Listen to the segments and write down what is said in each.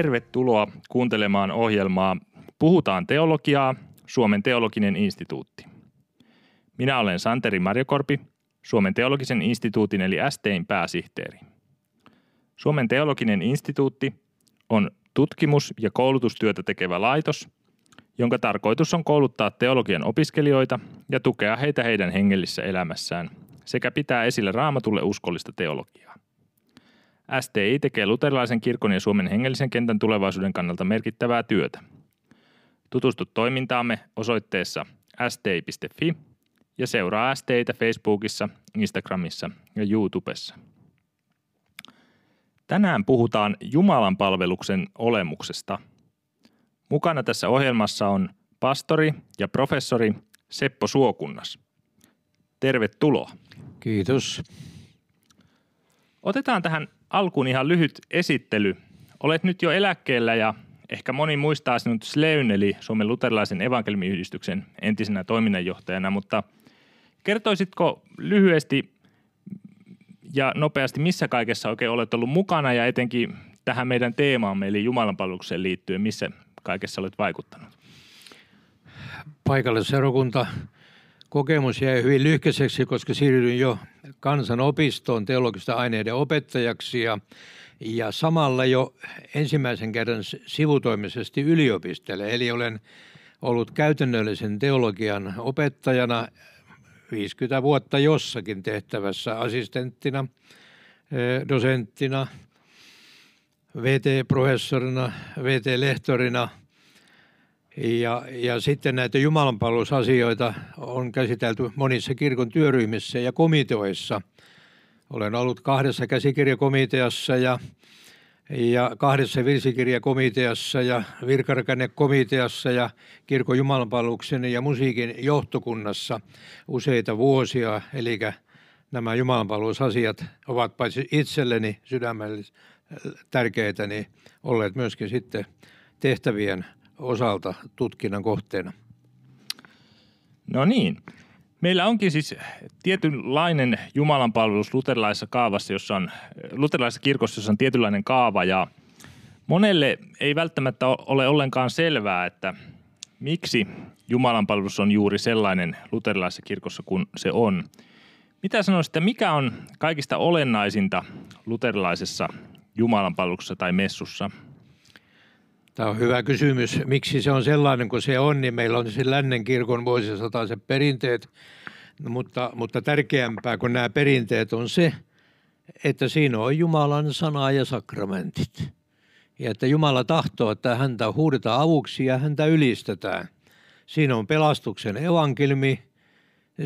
Tervetuloa kuuntelemaan ohjelmaa Puhutaan teologiaa, Suomen teologinen instituutti. Minä olen Santeri Marjokorpi, Suomen teologisen instituutin eli STEin pääsihteeri. Suomen teologinen instituutti on tutkimus- ja koulutustyötä tekevä laitos, jonka tarkoitus on kouluttaa teologian opiskelijoita ja tukea heitä heidän hengellisessä elämässään sekä pitää esille raamatulle uskollista teologiaa. STI tekee luterilaisen kirkon ja Suomen hengellisen kentän tulevaisuuden kannalta merkittävää työtä. Tutustu toimintaamme osoitteessa sti.fi ja seuraa STitä Facebookissa, Instagramissa ja YouTubessa. Tänään puhutaan Jumalan palveluksen olemuksesta. Mukana tässä ohjelmassa on pastori ja professori Seppo Suokunnas. Tervetuloa. Kiitos. Otetaan tähän alkuun ihan lyhyt esittely. Olet nyt jo eläkkeellä ja ehkä moni muistaa sinut Sleyn eli Suomen luterilaisen evankelmiyhdistyksen entisenä toiminnanjohtajana, mutta kertoisitko lyhyesti ja nopeasti, missä kaikessa oikein olet ollut mukana ja etenkin tähän meidän teemaamme eli Jumalanpalvelukseen liittyen, missä kaikessa olet vaikuttanut? Paikallisseurakunta kokemus jäi hyvin lyhkäiseksi, koska siirryin jo kansanopistoon teologista aineiden opettajaksi ja, ja samalla jo ensimmäisen kerran sivutoimisesti yliopistolle. Eli olen ollut käytännöllisen teologian opettajana 50 vuotta jossakin tehtävässä assistenttina, dosenttina, VT-professorina, VT-lehtorina – ja, ja sitten näitä jumalanpalvelusasioita on käsitelty monissa kirkon työryhmissä ja komiteoissa. Olen ollut kahdessa käsikirjakomiteassa ja, ja kahdessa virsikirjakomiteassa ja virkarakennekomiteassa ja kirkon jumalanpalveluksen ja musiikin johtokunnassa useita vuosia. Eli nämä jumalanpalvelusasiat ovat paitsi itselleni sydämelle tärkeitä, niin olleet myöskin sitten tehtävien osalta tutkinnan kohteena. No niin. Meillä onkin siis tietynlainen jumalanpalvelus luterilaisessa kaavassa, jossa on, luterilaisessa kirkossa, jossa on tietynlainen kaava ja monelle ei välttämättä ole ollenkaan selvää, että miksi jumalanpalvelus on juuri sellainen luterilaisessa kirkossa kuin se on. Mitä sanoisitte, mikä on kaikista olennaisinta luterilaisessa jumalanpalveluksessa tai messussa – Tämä on hyvä kysymys. Miksi se on sellainen kuin se on, niin meillä on se lännen kirkon vuosisataiset perinteet, no, mutta, mutta tärkeämpää kuin nämä perinteet on se, että siinä on Jumalan sana ja sakramentit. Ja että Jumala tahtoo, että häntä huudetaan avuksi ja häntä ylistetään. Siinä on pelastuksen evankelmi,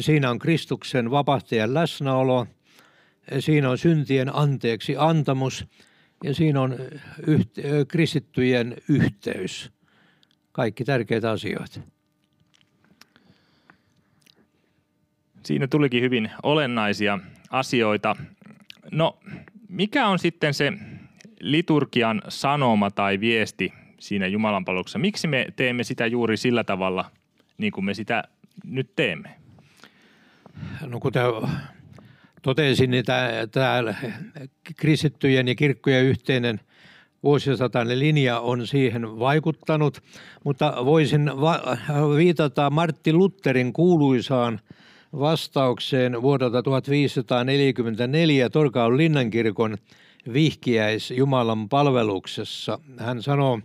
siinä on Kristuksen vapahtajan läsnäolo, siinä on syntien anteeksi antamus – ja siinä on yhte- kristittyjen yhteys. Kaikki tärkeitä asioita. Siinä tulikin hyvin olennaisia asioita. No, mikä on sitten se liturgian sanoma tai viesti siinä Jumalanpalveluksessa? Miksi me teemme sitä juuri sillä tavalla, niin kuin me sitä nyt teemme? No kuten totesin, niin tämä kristittyjen ja kirkkojen yhteinen vuosisatainen linja on siihen vaikuttanut, mutta voisin va- viitata Martti Lutherin kuuluisaan vastaukseen vuodelta 1544 Torkaun linnankirkon vihkiäis Jumalan palveluksessa. Hän sanoo,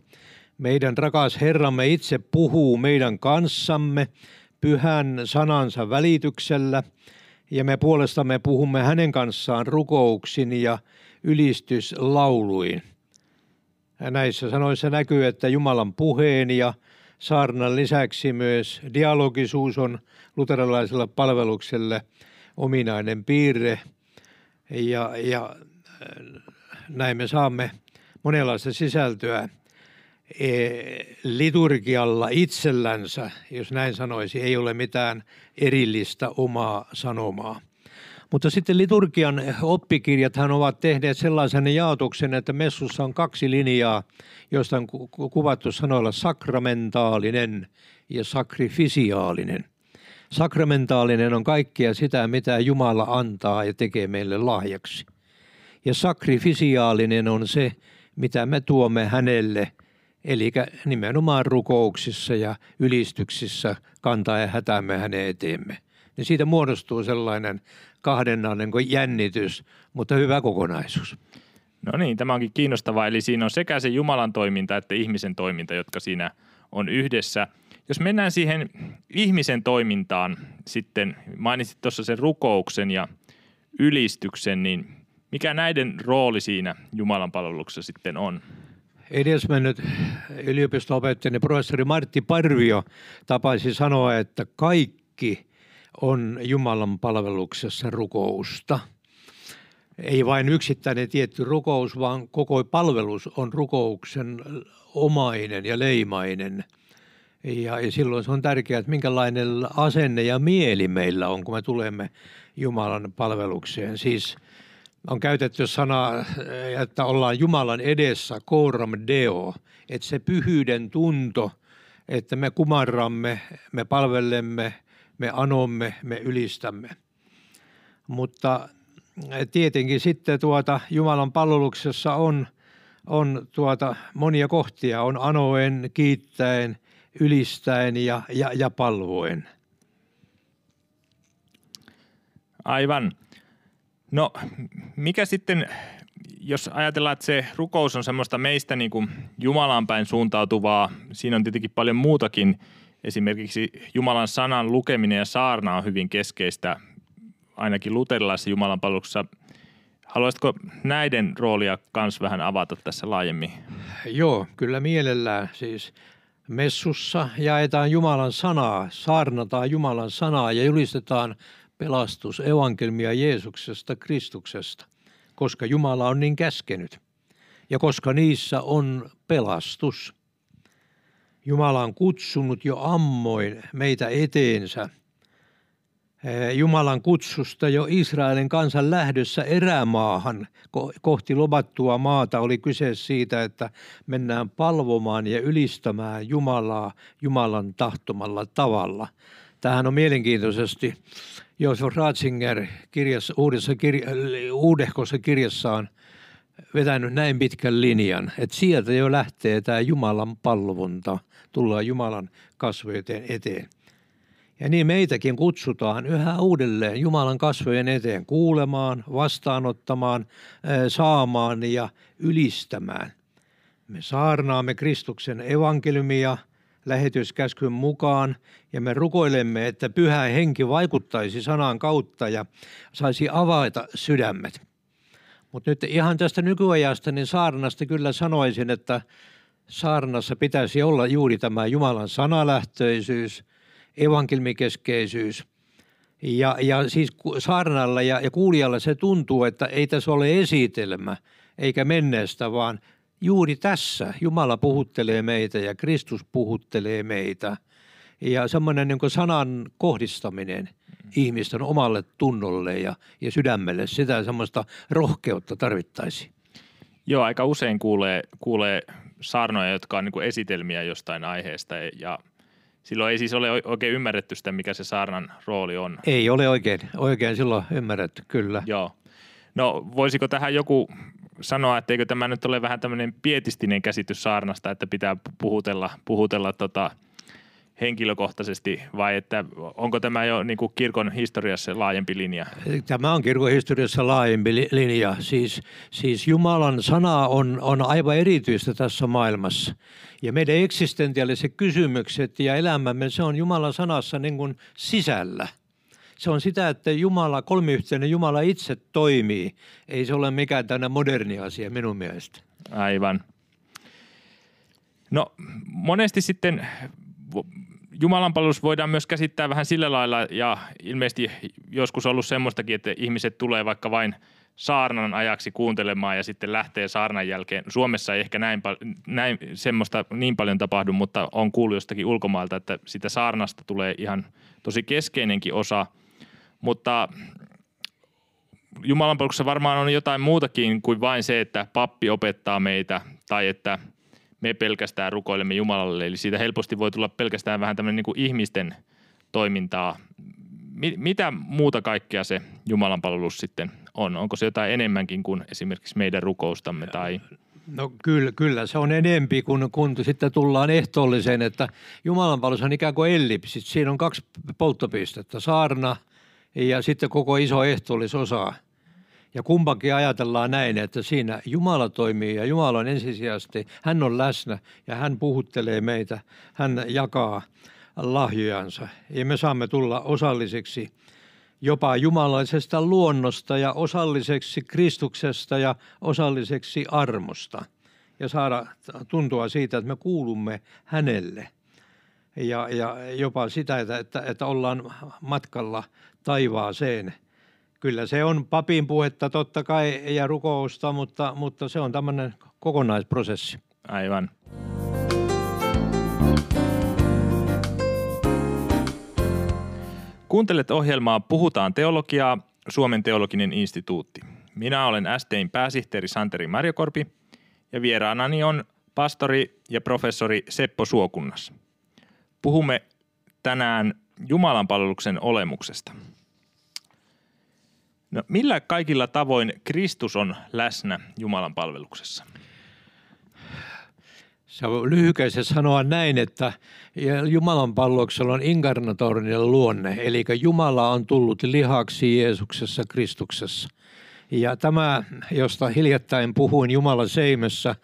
meidän rakas Herramme itse puhuu meidän kanssamme pyhän sanansa välityksellä – ja me puolestamme puhumme hänen kanssaan rukouksin ja ylistyslauluin. Näissä sanoissa näkyy, että Jumalan puheen ja saarnan lisäksi myös dialogisuus on luterilaisella palvelukselle ominainen piirre. Ja, ja näin me saamme monenlaista sisältöä liturgialla itsellänsä, jos näin sanoisi, ei ole mitään erillistä omaa sanomaa. Mutta sitten liturgian oppikirjathan ovat tehneet sellaisen jaotuksen, että messussa on kaksi linjaa, joista on kuvattu sanoilla sakramentaalinen ja sakrifisiaalinen. Sakramentaalinen on kaikkea sitä, mitä Jumala antaa ja tekee meille lahjaksi. Ja sakrifisiaalinen on se, mitä me tuomme hänelle, eli nimenomaan rukouksissa ja ylistyksissä kantaa ja hätämme hänen eteemme. Niin siitä muodostuu sellainen kahdennainen jännitys, mutta hyvä kokonaisuus. No niin, tämä onkin kiinnostavaa. Eli siinä on sekä se Jumalan toiminta että ihmisen toiminta, jotka siinä on yhdessä. Jos mennään siihen ihmisen toimintaan sitten, mainitsit tuossa sen rukouksen ja ylistyksen, niin mikä näiden rooli siinä Jumalan palveluksessa sitten on? Edesmennyt yliopisto-opettajani professori Martti Parvio tapaisi sanoa, että kaikki on Jumalan palveluksessa rukousta. Ei vain yksittäinen tietty rukous, vaan koko palvelus on rukouksen omainen ja leimainen. Ja, ja silloin se on tärkeää, että minkälainen asenne ja mieli meillä on, kun me tulemme Jumalan palvelukseen. Siis on käytetty sanaa, että ollaan Jumalan edessä, coram deo, että se pyhyyden tunto, että me kumarramme, me palvelemme, me anomme, me ylistämme. Mutta tietenkin sitten tuota Jumalan palveluksessa on, on tuota monia kohtia, on anoen, kiittäen, ylistäen ja, ja, ja palvoen. Aivan. No mikä sitten, jos ajatellaan, että se rukous on semmoista meistä niin kuin Jumalaan päin suuntautuvaa, siinä on tietenkin paljon muutakin. Esimerkiksi Jumalan sanan lukeminen ja saarna on hyvin keskeistä, ainakin luterilaisessa Jumalan palveluksessa. Haluaisitko näiden roolia kans vähän avata tässä laajemmin? Joo, kyllä mielellään. Siis messussa jaetaan Jumalan sanaa, saarnataan Jumalan sanaa ja julistetaan pelastus, evankelmia Jeesuksesta, Kristuksesta, koska Jumala on niin käskenyt ja koska niissä on pelastus. Jumala on kutsunut jo ammoin meitä eteensä. Jumalan kutsusta jo Israelin kansan lähdössä erämaahan kohti lobattua maata oli kyse siitä, että mennään palvomaan ja ylistämään Jumalaa Jumalan tahtomalla tavalla. Tähän on mielenkiintoisesti Josef Ratzinger kirjassa, uudessa kirja, uudehkossa kirjassaan vetänyt näin pitkän linjan, että sieltä jo lähtee tämä Jumalan palvonta, tullaan Jumalan kasvojen eteen. Ja niin meitäkin kutsutaan yhä uudelleen Jumalan kasvojen eteen kuulemaan, vastaanottamaan, saamaan ja ylistämään. Me saarnaamme Kristuksen evankeliumia – lähetyskäskyn mukaan ja me rukoilemme, että pyhä henki vaikuttaisi sanan kautta ja saisi avata sydämet. Mutta nyt ihan tästä nykyajasta, niin saarnasta kyllä sanoisin, että saarnassa pitäisi olla juuri tämä Jumalan sanalähtöisyys, evankelmikeskeisyys. Ja, ja siis saarnalla ja, ja kuulijalla se tuntuu, että ei tässä ole esitelmä eikä menneestä, vaan juuri tässä Jumala puhuttelee meitä ja Kristus puhuttelee meitä. Ja semmoinen niin sanan kohdistaminen ihmisten omalle tunnolle ja, ja sydämelle, sitä semmoista rohkeutta tarvittaisiin. Joo, aika usein kuulee, kuulee saarnoja, jotka on niin esitelmiä jostain aiheesta ja silloin ei siis ole oikein ymmärretty sitä, mikä se saarnan rooli on. Ei ole oikein, oikein silloin ymmärretty, kyllä. Joo. No voisiko tähän joku sanoa, että eikö tämä nyt ole vähän tämmöinen pietistinen käsitys saarnasta, että pitää puhutella, puhutella tota henkilökohtaisesti vai että onko tämä jo niin kuin kirkon historiassa laajempi linja? Tämä on kirkon historiassa laajempi linja. Siis, siis Jumalan sana on, on aivan erityistä tässä maailmassa. Ja meidän eksistentiaaliset kysymykset ja elämämme, se on Jumalan sanassa niin kuin sisällä – se on sitä, että Jumala, kolmiyhteinen Jumala itse toimii. Ei se ole mikään tänä moderni asia minun mielestä. Aivan. No monesti sitten Jumalan palvelus voidaan myös käsittää vähän sillä lailla ja ilmeisesti joskus ollut semmoistakin, että ihmiset tulee vaikka vain saarnan ajaksi kuuntelemaan ja sitten lähtee saarnan jälkeen. Suomessa ei ehkä näin, näin semmoista niin paljon tapahdu, mutta on kuullut jostakin ulkomailta, että sitä saarnasta tulee ihan tosi keskeinenkin osa – mutta Jumalan palveluksessa varmaan on jotain muutakin kuin vain se, että pappi opettaa meitä tai että me pelkästään rukoilemme Jumalalle. Eli siitä helposti voi tulla pelkästään vähän tämmöinen niin ihmisten toimintaa. Mitä muuta kaikkea se Jumalan palvelus sitten on? Onko se jotain enemmänkin kuin esimerkiksi meidän rukoustamme? Tai... No kyllä, kyllä se on enempi, kun, kun sitten tullaan ehtoolliseen, että Jumalan on ikään kuin ellipsit. Siinä on kaksi polttopistettä, saarna ja sitten koko iso ehtoollisosa. Ja kumpakin ajatellaan näin, että siinä Jumala toimii ja Jumala on ensisijaisesti, hän on läsnä ja hän puhuttelee meitä, hän jakaa lahjojansa. Ja me saamme tulla osalliseksi jopa jumalaisesta luonnosta ja osalliseksi Kristuksesta ja osalliseksi armosta. Ja saada tuntua siitä, että me kuulumme hänelle. Ja, ja jopa sitä, että, että, että ollaan matkalla taivaaseen. Kyllä se on papin puhetta totta kai ja rukousta, mutta, mutta se on tämmöinen kokonaisprosessi. Aivan. Kuuntelet ohjelmaa Puhutaan teologiaa, Suomen teologinen instituutti. Minä olen STin pääsihteeri Santeri Marjokorpi ja vieraanani on pastori ja professori Seppo Suokunnas. Puhumme tänään Jumalan palveluksen olemuksesta. No, millä kaikilla tavoin Kristus on läsnä Jumalan palveluksessa? Se on lyhykäisesti sanoa näin, että Jumalan palloksella on inkarnatorinen luonne, eli Jumala on tullut lihaksi Jeesuksessa Kristuksessa. Ja tämä, josta hiljattain puhuin Jumala seimessä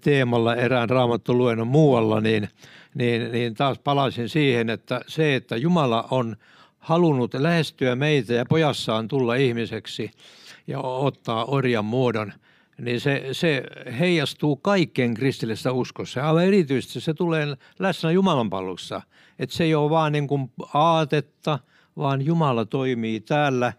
teemalla erään raamattoluennon muualla, niin, niin, niin taas palasin siihen, että se, että Jumala on halunnut lähestyä meitä ja pojassaan tulla ihmiseksi ja ottaa orjan muodon – niin se, se heijastuu kaikkeen kristillisessä uskossa. Aivan erityisesti se tulee läsnä Jumalan palveluksessa. Että se ei ole vaan niin kuin aatetta, vaan Jumala toimii täällä.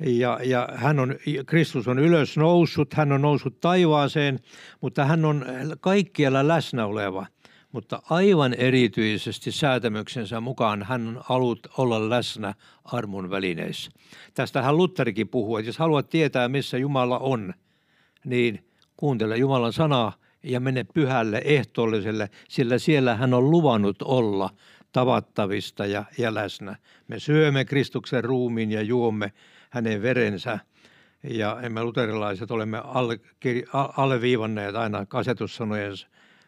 Ja, ja hän on, Kristus on ylös noussut, hän on noussut taivaaseen, mutta hän on kaikkialla läsnä oleva. Mutta aivan erityisesti säätämyksensä mukaan hän on halut olla läsnä armon välineissä. Tästähän Lutterikin puhuu, että jos haluat tietää, missä Jumala on – niin kuuntele Jumalan sanaa ja mene pyhälle ehtoolliselle, sillä siellä hän on luvannut olla tavattavista ja, ja läsnä. Me syömme Kristuksen ruumiin ja juomme hänen verensä. Ja me luterilaiset olemme alle, alleviivanneet aina kasetussanojen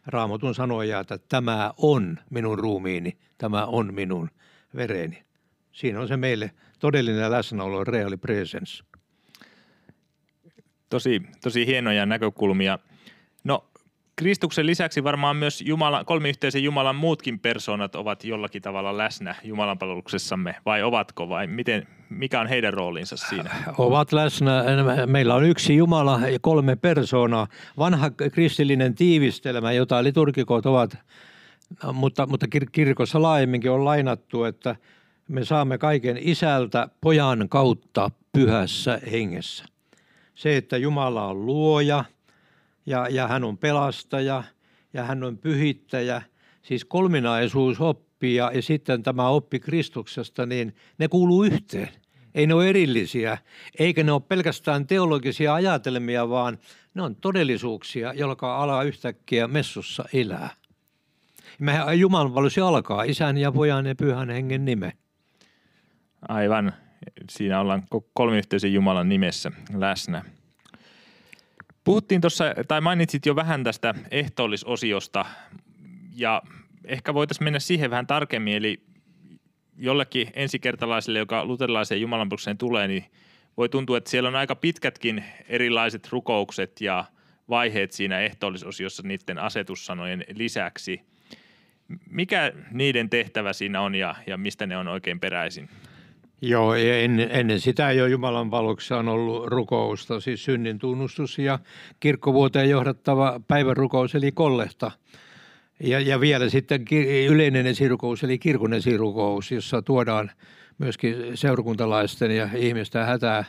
raamatun sanoja, että tämä on minun ruumiini, tämä on minun vereni. Siinä on se meille todellinen läsnäolo, real presence tosi, tosi hienoja näkökulmia. No Kristuksen lisäksi varmaan myös Jumala, kolmiyhteisen Jumalan muutkin persoonat ovat jollakin tavalla läsnä Jumalan palveluksessamme, vai ovatko, vai miten, mikä on heidän roolinsa siinä? Ovat läsnä. Meillä on yksi Jumala ja kolme persoonaa. Vanha kristillinen tiivistelmä, jota liturgikot ovat, mutta, mutta kirkossa laajemminkin on lainattu, että me saamme kaiken isältä pojan kautta pyhässä hengessä se, että Jumala on luoja ja, ja hän on pelastaja ja hän on pyhittäjä, siis kolminaisuus oppia ja sitten tämä oppi Kristuksesta, niin ne kuuluu yhteen. Ei ne ole erillisiä, eikä ne ole pelkästään teologisia ajatelmia, vaan ne on todellisuuksia, jotka ala yhtäkkiä messussa elää. Mehän Jumalan alkaa isän ja pojan ja pyhän hengen nime. Aivan siinä ollaan kolmiyhteisen Jumalan nimessä läsnä. Puhuttiin tuossa, tai mainitsit jo vähän tästä ehtoollisosiosta, ja ehkä voitaisiin mennä siihen vähän tarkemmin, eli jollekin ensikertalaiselle, joka luterilaiseen jumalanpalvelukseen tulee, niin voi tuntua, että siellä on aika pitkätkin erilaiset rukoukset ja vaiheet siinä ehtoollisosiossa niiden asetussanojen lisäksi. Mikä niiden tehtävä siinä on ja, ja mistä ne on oikein peräisin? Joo, ennen, ennen sitä jo Jumalan valossa on ollut rukousta, siis synnin tunnustus ja kirkkovuoteen johdattava päivärukous eli kollehta. Ja, ja vielä sitten yleinen esirukous eli kirkon esirukous, jossa tuodaan myöskin seurakuntalaisten ja ihmisten hätää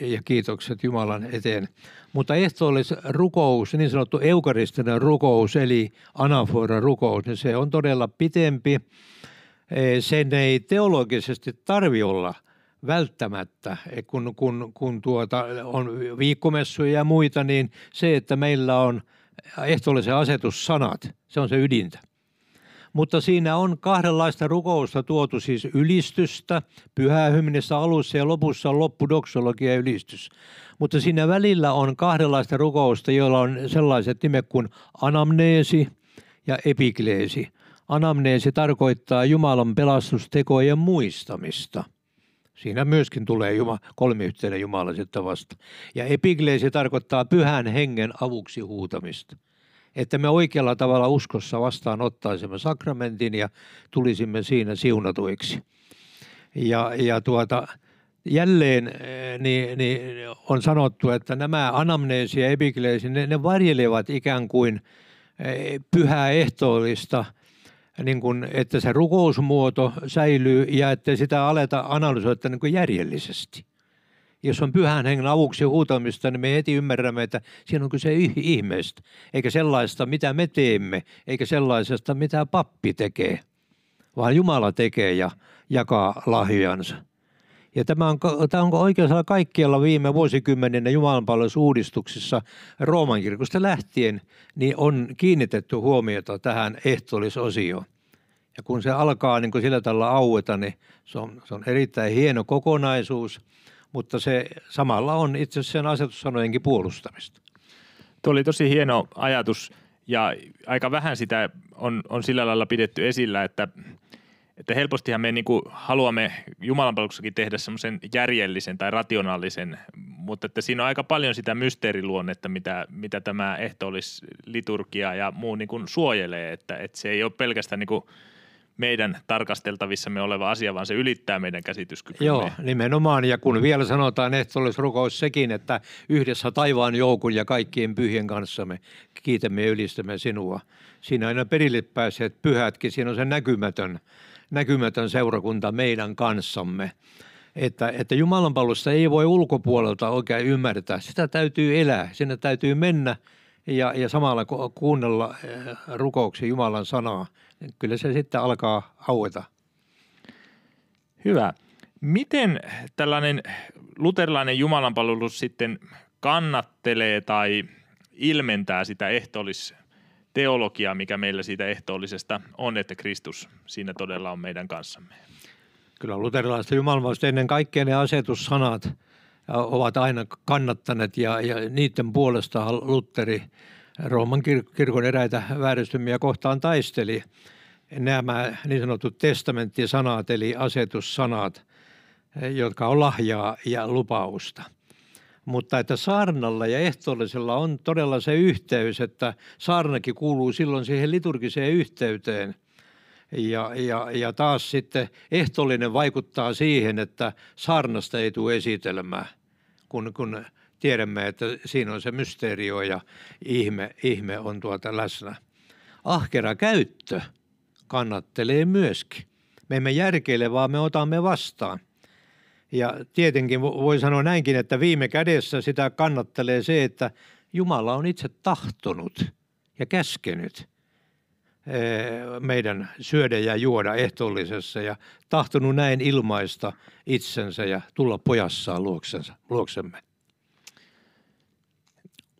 ja kiitokset Jumalan eteen. Mutta ehtoollis rukous, niin sanottu eukaristinen rukous eli anafora rukous, niin se on todella pitempi sen ei teologisesti tarvi olla välttämättä, kun, kun, kun tuota, on viikkomessuja ja muita, niin se, että meillä on ehtoollisen asetussanat, se on se ydintä. Mutta siinä on kahdenlaista rukousta tuotu, siis ylistystä, pyhää alussa ja lopussa on loppudoksologia ylistys. Mutta siinä välillä on kahdenlaista rukousta, joilla on sellaiset nimet kuin anamneesi ja epikleesi. Anamneesi tarkoittaa Jumalan pelastustekojen muistamista. Siinä myöskin tulee Juma, kolmiyhteinen Jumala sitten vasta. Ja epikleesi tarkoittaa pyhän hengen avuksi huutamista. Että me oikealla tavalla uskossa vastaan ottaisimme sakramentin ja tulisimme siinä siunatuiksi. Ja, ja tuota, jälleen niin, niin on sanottu, että nämä anamneesi ja epikleesi, ne, ne varjelevat ikään kuin eh, pyhää ehtoollista – niin kuin, että se rukousmuoto säilyy ja että sitä aleta analysoida niin kuin järjellisesti. Jos on pyhän hengen avuksi huutamista, niin me heti ymmärrämme, että siinä on kyse ihmeestä, eikä sellaista, mitä me teemme, eikä sellaisesta, mitä pappi tekee, vaan Jumala tekee ja jakaa lahjansa. Ja tämä on, tämä on oikeastaan kaikkialla viime vuosikymmeninä jumalanpalvelusuudistuksissa Rooman kirkosta lähtien, niin on kiinnitetty huomiota tähän ehtoollisosioon. Ja kun se alkaa niin kuin sillä tavalla aueta, niin se on, se on erittäin hieno kokonaisuus, mutta se samalla on itse asiassa sen asetussanojenkin puolustamista. Tuo oli tosi hieno ajatus ja aika vähän sitä on, on sillä lailla pidetty esillä, että – että helpostihan me niin kuin haluamme Jumalan tehdä semmoisen järjellisen tai rationaalisen, mutta että siinä on aika paljon sitä mysteeriluonnetta, mitä, mitä tämä ehto olisi liturgia ja muu niin kuin suojelee, että, että se ei ole pelkästään niin kuin meidän tarkasteltavissamme oleva asia, vaan se ylittää meidän käsityskykymme. Joo, nimenomaan. Ja kun vielä sanotaan rukous sekin, että yhdessä taivaan joukun ja kaikkien pyhien kanssa me kiitämme ja ylistämme sinua. Siinä aina perille pääseet pyhätkin, siinä on se näkymätön näkymätön seurakunta meidän kanssamme. Että, että Jumalan palvelusta ei voi ulkopuolelta oikein ymmärtää. Sitä täytyy elää, sinne täytyy mennä ja, ja samalla kuunnella eh, rukouksia Jumalan sanaa. Kyllä se sitten alkaa aueta. Hyvä. Miten tällainen luterilainen jumalanpalvelus sitten kannattelee tai ilmentää sitä ehtoollis teologia, mikä meillä siitä ehtoollisesta on, että Kristus siinä todella on meidän kanssamme. Kyllä luterilaista jumalanvalasta ennen kaikkea ne asetussanat ovat aina kannattaneet ja, ja niiden puolesta Lutteri Rooman kirkon eräitä vääristymiä kohtaan taisteli. Nämä niin sanotut testamenttisanat eli asetussanat, jotka on lahjaa ja lupausta – mutta että saarnalla ja ehtoollisella on todella se yhteys, että saarnakin kuuluu silloin siihen liturgiseen yhteyteen. Ja, ja, ja taas sitten ehtoollinen vaikuttaa siihen, että saarnasta ei tule esitelmää, kun, kun tiedämme, että siinä on se mysteerio ja ihme, ihme on tuota läsnä. Ahkera käyttö kannattelee myöskin. Me emme järkeile, vaan me otamme vastaan – ja tietenkin voi sanoa näinkin, että viime kädessä sitä kannattelee se, että Jumala on itse tahtonut ja käskenyt meidän syödä ja juoda ehtoollisessa ja tahtonut näin ilmaista itsensä ja tulla pojassaan luoksensa, luoksemme.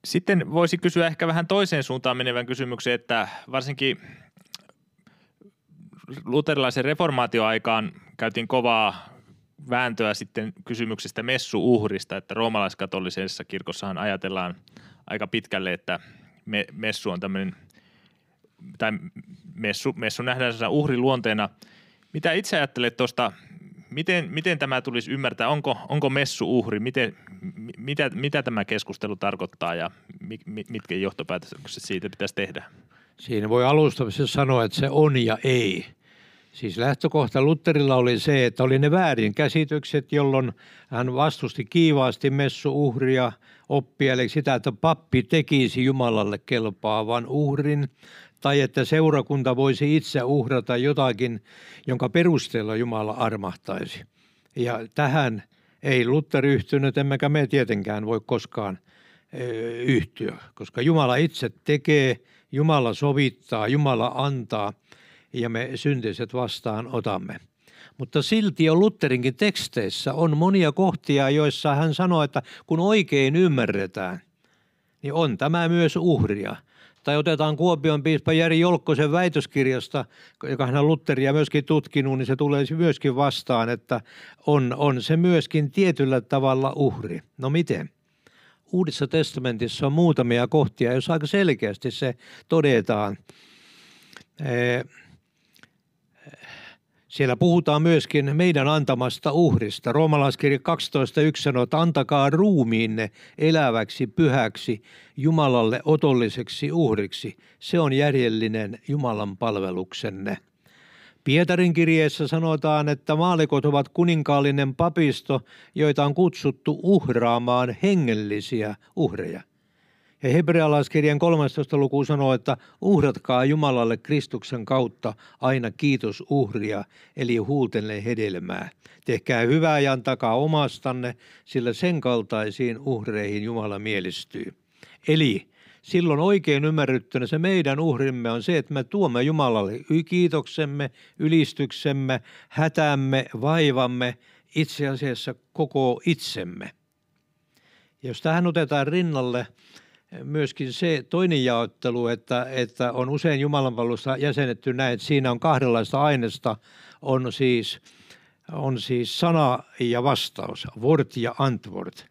Sitten voisi kysyä ehkä vähän toiseen suuntaan menevän kysymyksen, että varsinkin luterilaisen reformaatioaikaan käytiin kovaa vääntöä sitten kysymyksestä messuuhrista, että roomalaiskatolisessa kirkossahan ajatellaan aika pitkälle, että me, messu on tämmöinen, tai messu, messu nähdään uhriluonteena. Mitä itse ajattelet tuosta, miten, miten tämä tulisi ymmärtää, onko, onko messu uhri, miten, mitä, mitä tämä keskustelu tarkoittaa ja mitkä johtopäätökset siitä pitäisi tehdä? Siinä voi alustavasti sanoa, että se on ja ei. Siis lähtökohta Lutterilla oli se, että oli ne väärin käsitykset, jolloin hän vastusti kiivaasti messuuhria oppia, eli sitä, että pappi tekisi Jumalalle kelpaavan uhrin, tai että seurakunta voisi itse uhrata jotakin, jonka perusteella Jumala armahtaisi. Ja tähän ei Luther yhtynyt, emmekä me tietenkään voi koskaan yhtyä, koska Jumala itse tekee, Jumala sovittaa, Jumala antaa – ja me syntiset vastaan otamme. Mutta silti jo Lutherinkin teksteissä on monia kohtia, joissa hän sanoo, että kun oikein ymmärretään, niin on tämä myös uhria. Tai otetaan Kuopion piispa Jari Jolkkosen väitöskirjasta, joka hän on Lutteria myöskin tutkinut, niin se tulee myöskin vastaan, että on, on se myöskin tietyllä tavalla uhri. No miten? Uudessa testamentissa on muutamia kohtia, jos aika selkeästi se todetaan. Siellä puhutaan myöskin meidän antamasta uhrista. Roomalaiskirja 12.1 sanoo, että antakaa ruumiinne eläväksi, pyhäksi, Jumalalle otolliseksi uhriksi. Se on järjellinen Jumalan palveluksenne. Pietarin kirjeessä sanotaan, että maalikot ovat kuninkaallinen papisto, joita on kutsuttu uhraamaan hengellisiä uhreja. Ja hebrealaiskirjan 13. luku sanoo, että uhratkaa Jumalalle Kristuksen kautta aina kiitos uhria, eli huultenne hedelmää. Tehkää hyvää ja antakaa omastanne, sillä sen kaltaisiin uhreihin Jumala mielistyy. Eli silloin oikein ymmärryttynä se meidän uhrimme on se, että me tuomme Jumalalle kiitoksemme, ylistyksemme, hätämme, vaivamme, itse asiassa koko itsemme. Jos tähän otetaan rinnalle myöskin se toinen jaottelu, että, että on usein Jumalanpalvelusta jäsenetty näin, että siinä on kahdenlaista aineesta, on siis, on siis sana ja vastaus, wort ja antwort.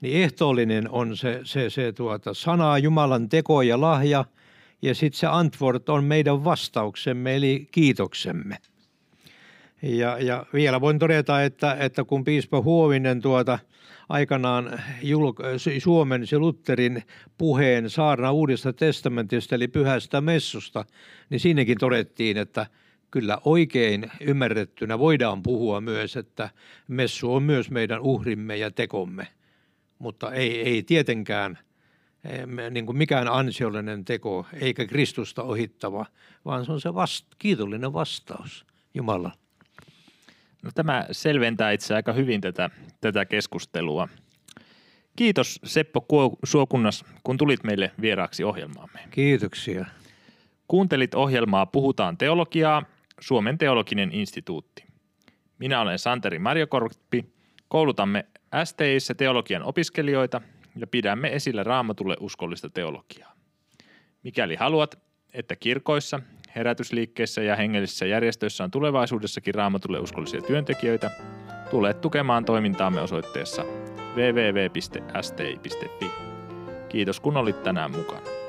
Niin ehtoollinen on se, se, se tuota, sana, Jumalan teko ja lahja, ja sitten se antwort on meidän vastauksemme, eli kiitoksemme. Ja, ja vielä voin todeta, että, että kun piispa Huovinen tuota, aikanaan Suomen se Lutterin puheen saarna Uudesta testamentista eli Pyhästä messusta, niin siinäkin todettiin, että kyllä oikein ymmärrettynä voidaan puhua myös, että messu on myös meidän uhrimme ja tekomme, mutta ei, ei tietenkään niin kuin mikään ansiollinen teko eikä Kristusta ohittava, vaan se on se vast, kiitollinen vastaus Jumala. No, tämä selventää itse aika hyvin tätä, tätä keskustelua. Kiitos Seppo Suokunnas, kun tulit meille vieraaksi ohjelmaamme. Kiitoksia. Kuuntelit ohjelmaa Puhutaan teologiaa, Suomen teologinen instituutti. Minä olen Santeri Marjokorppi. Koulutamme STIssä teologian opiskelijoita ja pidämme esillä raamatulle uskollista teologiaa. Mikäli haluat, että kirkoissa herätysliikkeissä ja hengellisissä järjestöissä on tulevaisuudessakin raamatulle uskollisia työntekijöitä, tule tukemaan toimintaamme osoitteessa www.sti.fi. Kiitos kun olit tänään mukana.